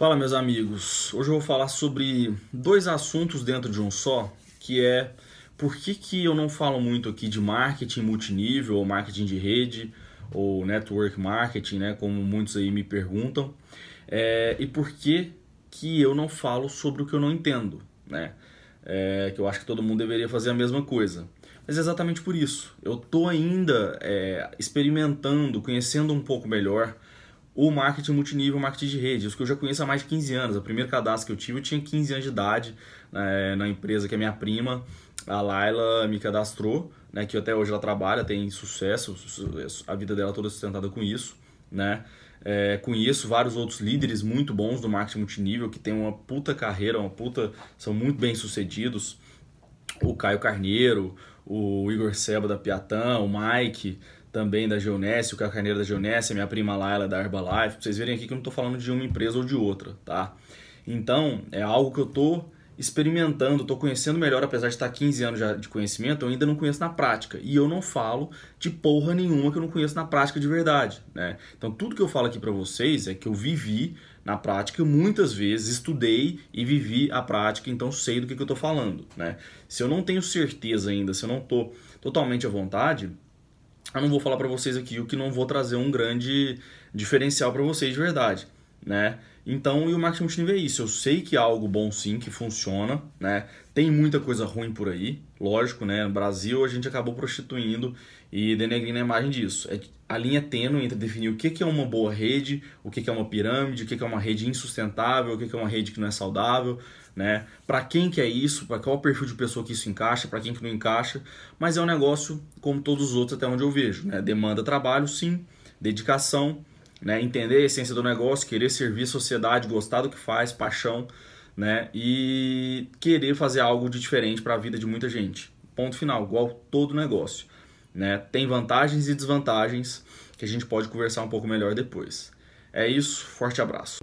Fala, meus amigos. Hoje eu vou falar sobre dois assuntos dentro de um só, que é por que, que eu não falo muito aqui de marketing multinível, ou marketing de rede, ou network marketing, né, como muitos aí me perguntam, é, e por que, que eu não falo sobre o que eu não entendo, né? É, que eu acho que todo mundo deveria fazer a mesma coisa. Mas é exatamente por isso. Eu estou ainda é, experimentando, conhecendo um pouco melhor o marketing multinível, marketing de rede, isso que eu já conheço há mais de 15 anos. O primeiro cadastro que eu tive eu tinha 15 anos de idade né, na empresa que é minha prima, a Laila, me cadastrou, né, que até hoje ela trabalha, tem sucesso, a vida dela toda sustentada com isso. Né? É, conheço vários outros líderes muito bons do marketing multinível que tem uma puta carreira, uma puta, são muito bem sucedidos. O Caio Carneiro, o Igor Seba da Piatã, o Mike, também da Geonesse, o Carneiro da Geonesse, a minha prima Laila da Herbalife. Pra vocês verem aqui que eu não estou falando de uma empresa ou de outra, tá? Então, é algo que eu estou experimentando, estou conhecendo melhor, apesar de estar 15 anos já de conhecimento, eu ainda não conheço na prática. E eu não falo de porra nenhuma que eu não conheço na prática de verdade, né? Então, tudo que eu falo aqui para vocês é que eu vivi na prática muitas vezes, estudei e vivi a prática, então sei do que, que eu estou falando, né? Se eu não tenho certeza ainda, se eu não estou totalmente à vontade, eu não vou falar para vocês aqui o que não vou trazer um grande diferencial para vocês de verdade, né? Então, e o marketing multinível é isso. Eu sei que é algo bom sim, que funciona, né? Tem muita coisa ruim por aí, lógico, né? No Brasil a gente acabou prostituindo e denegrindo a imagem disso. É a linha tênue entre definir o que é uma boa rede, o que é uma pirâmide, o que é uma rede insustentável, o que é uma rede que não é saudável, né? Para quem que é isso, para qual perfil de pessoa que isso encaixa, para quem que não encaixa, mas é um negócio como todos os outros até onde eu vejo, né? Demanda trabalho, sim, dedicação, né? Entender a essência do negócio, querer servir a sociedade, gostar do que faz, paixão, né? E querer fazer algo de diferente para a vida de muita gente. Ponto final, igual todo negócio, né? Tem vantagens e desvantagens que a gente pode conversar um pouco melhor depois. É isso, forte abraço.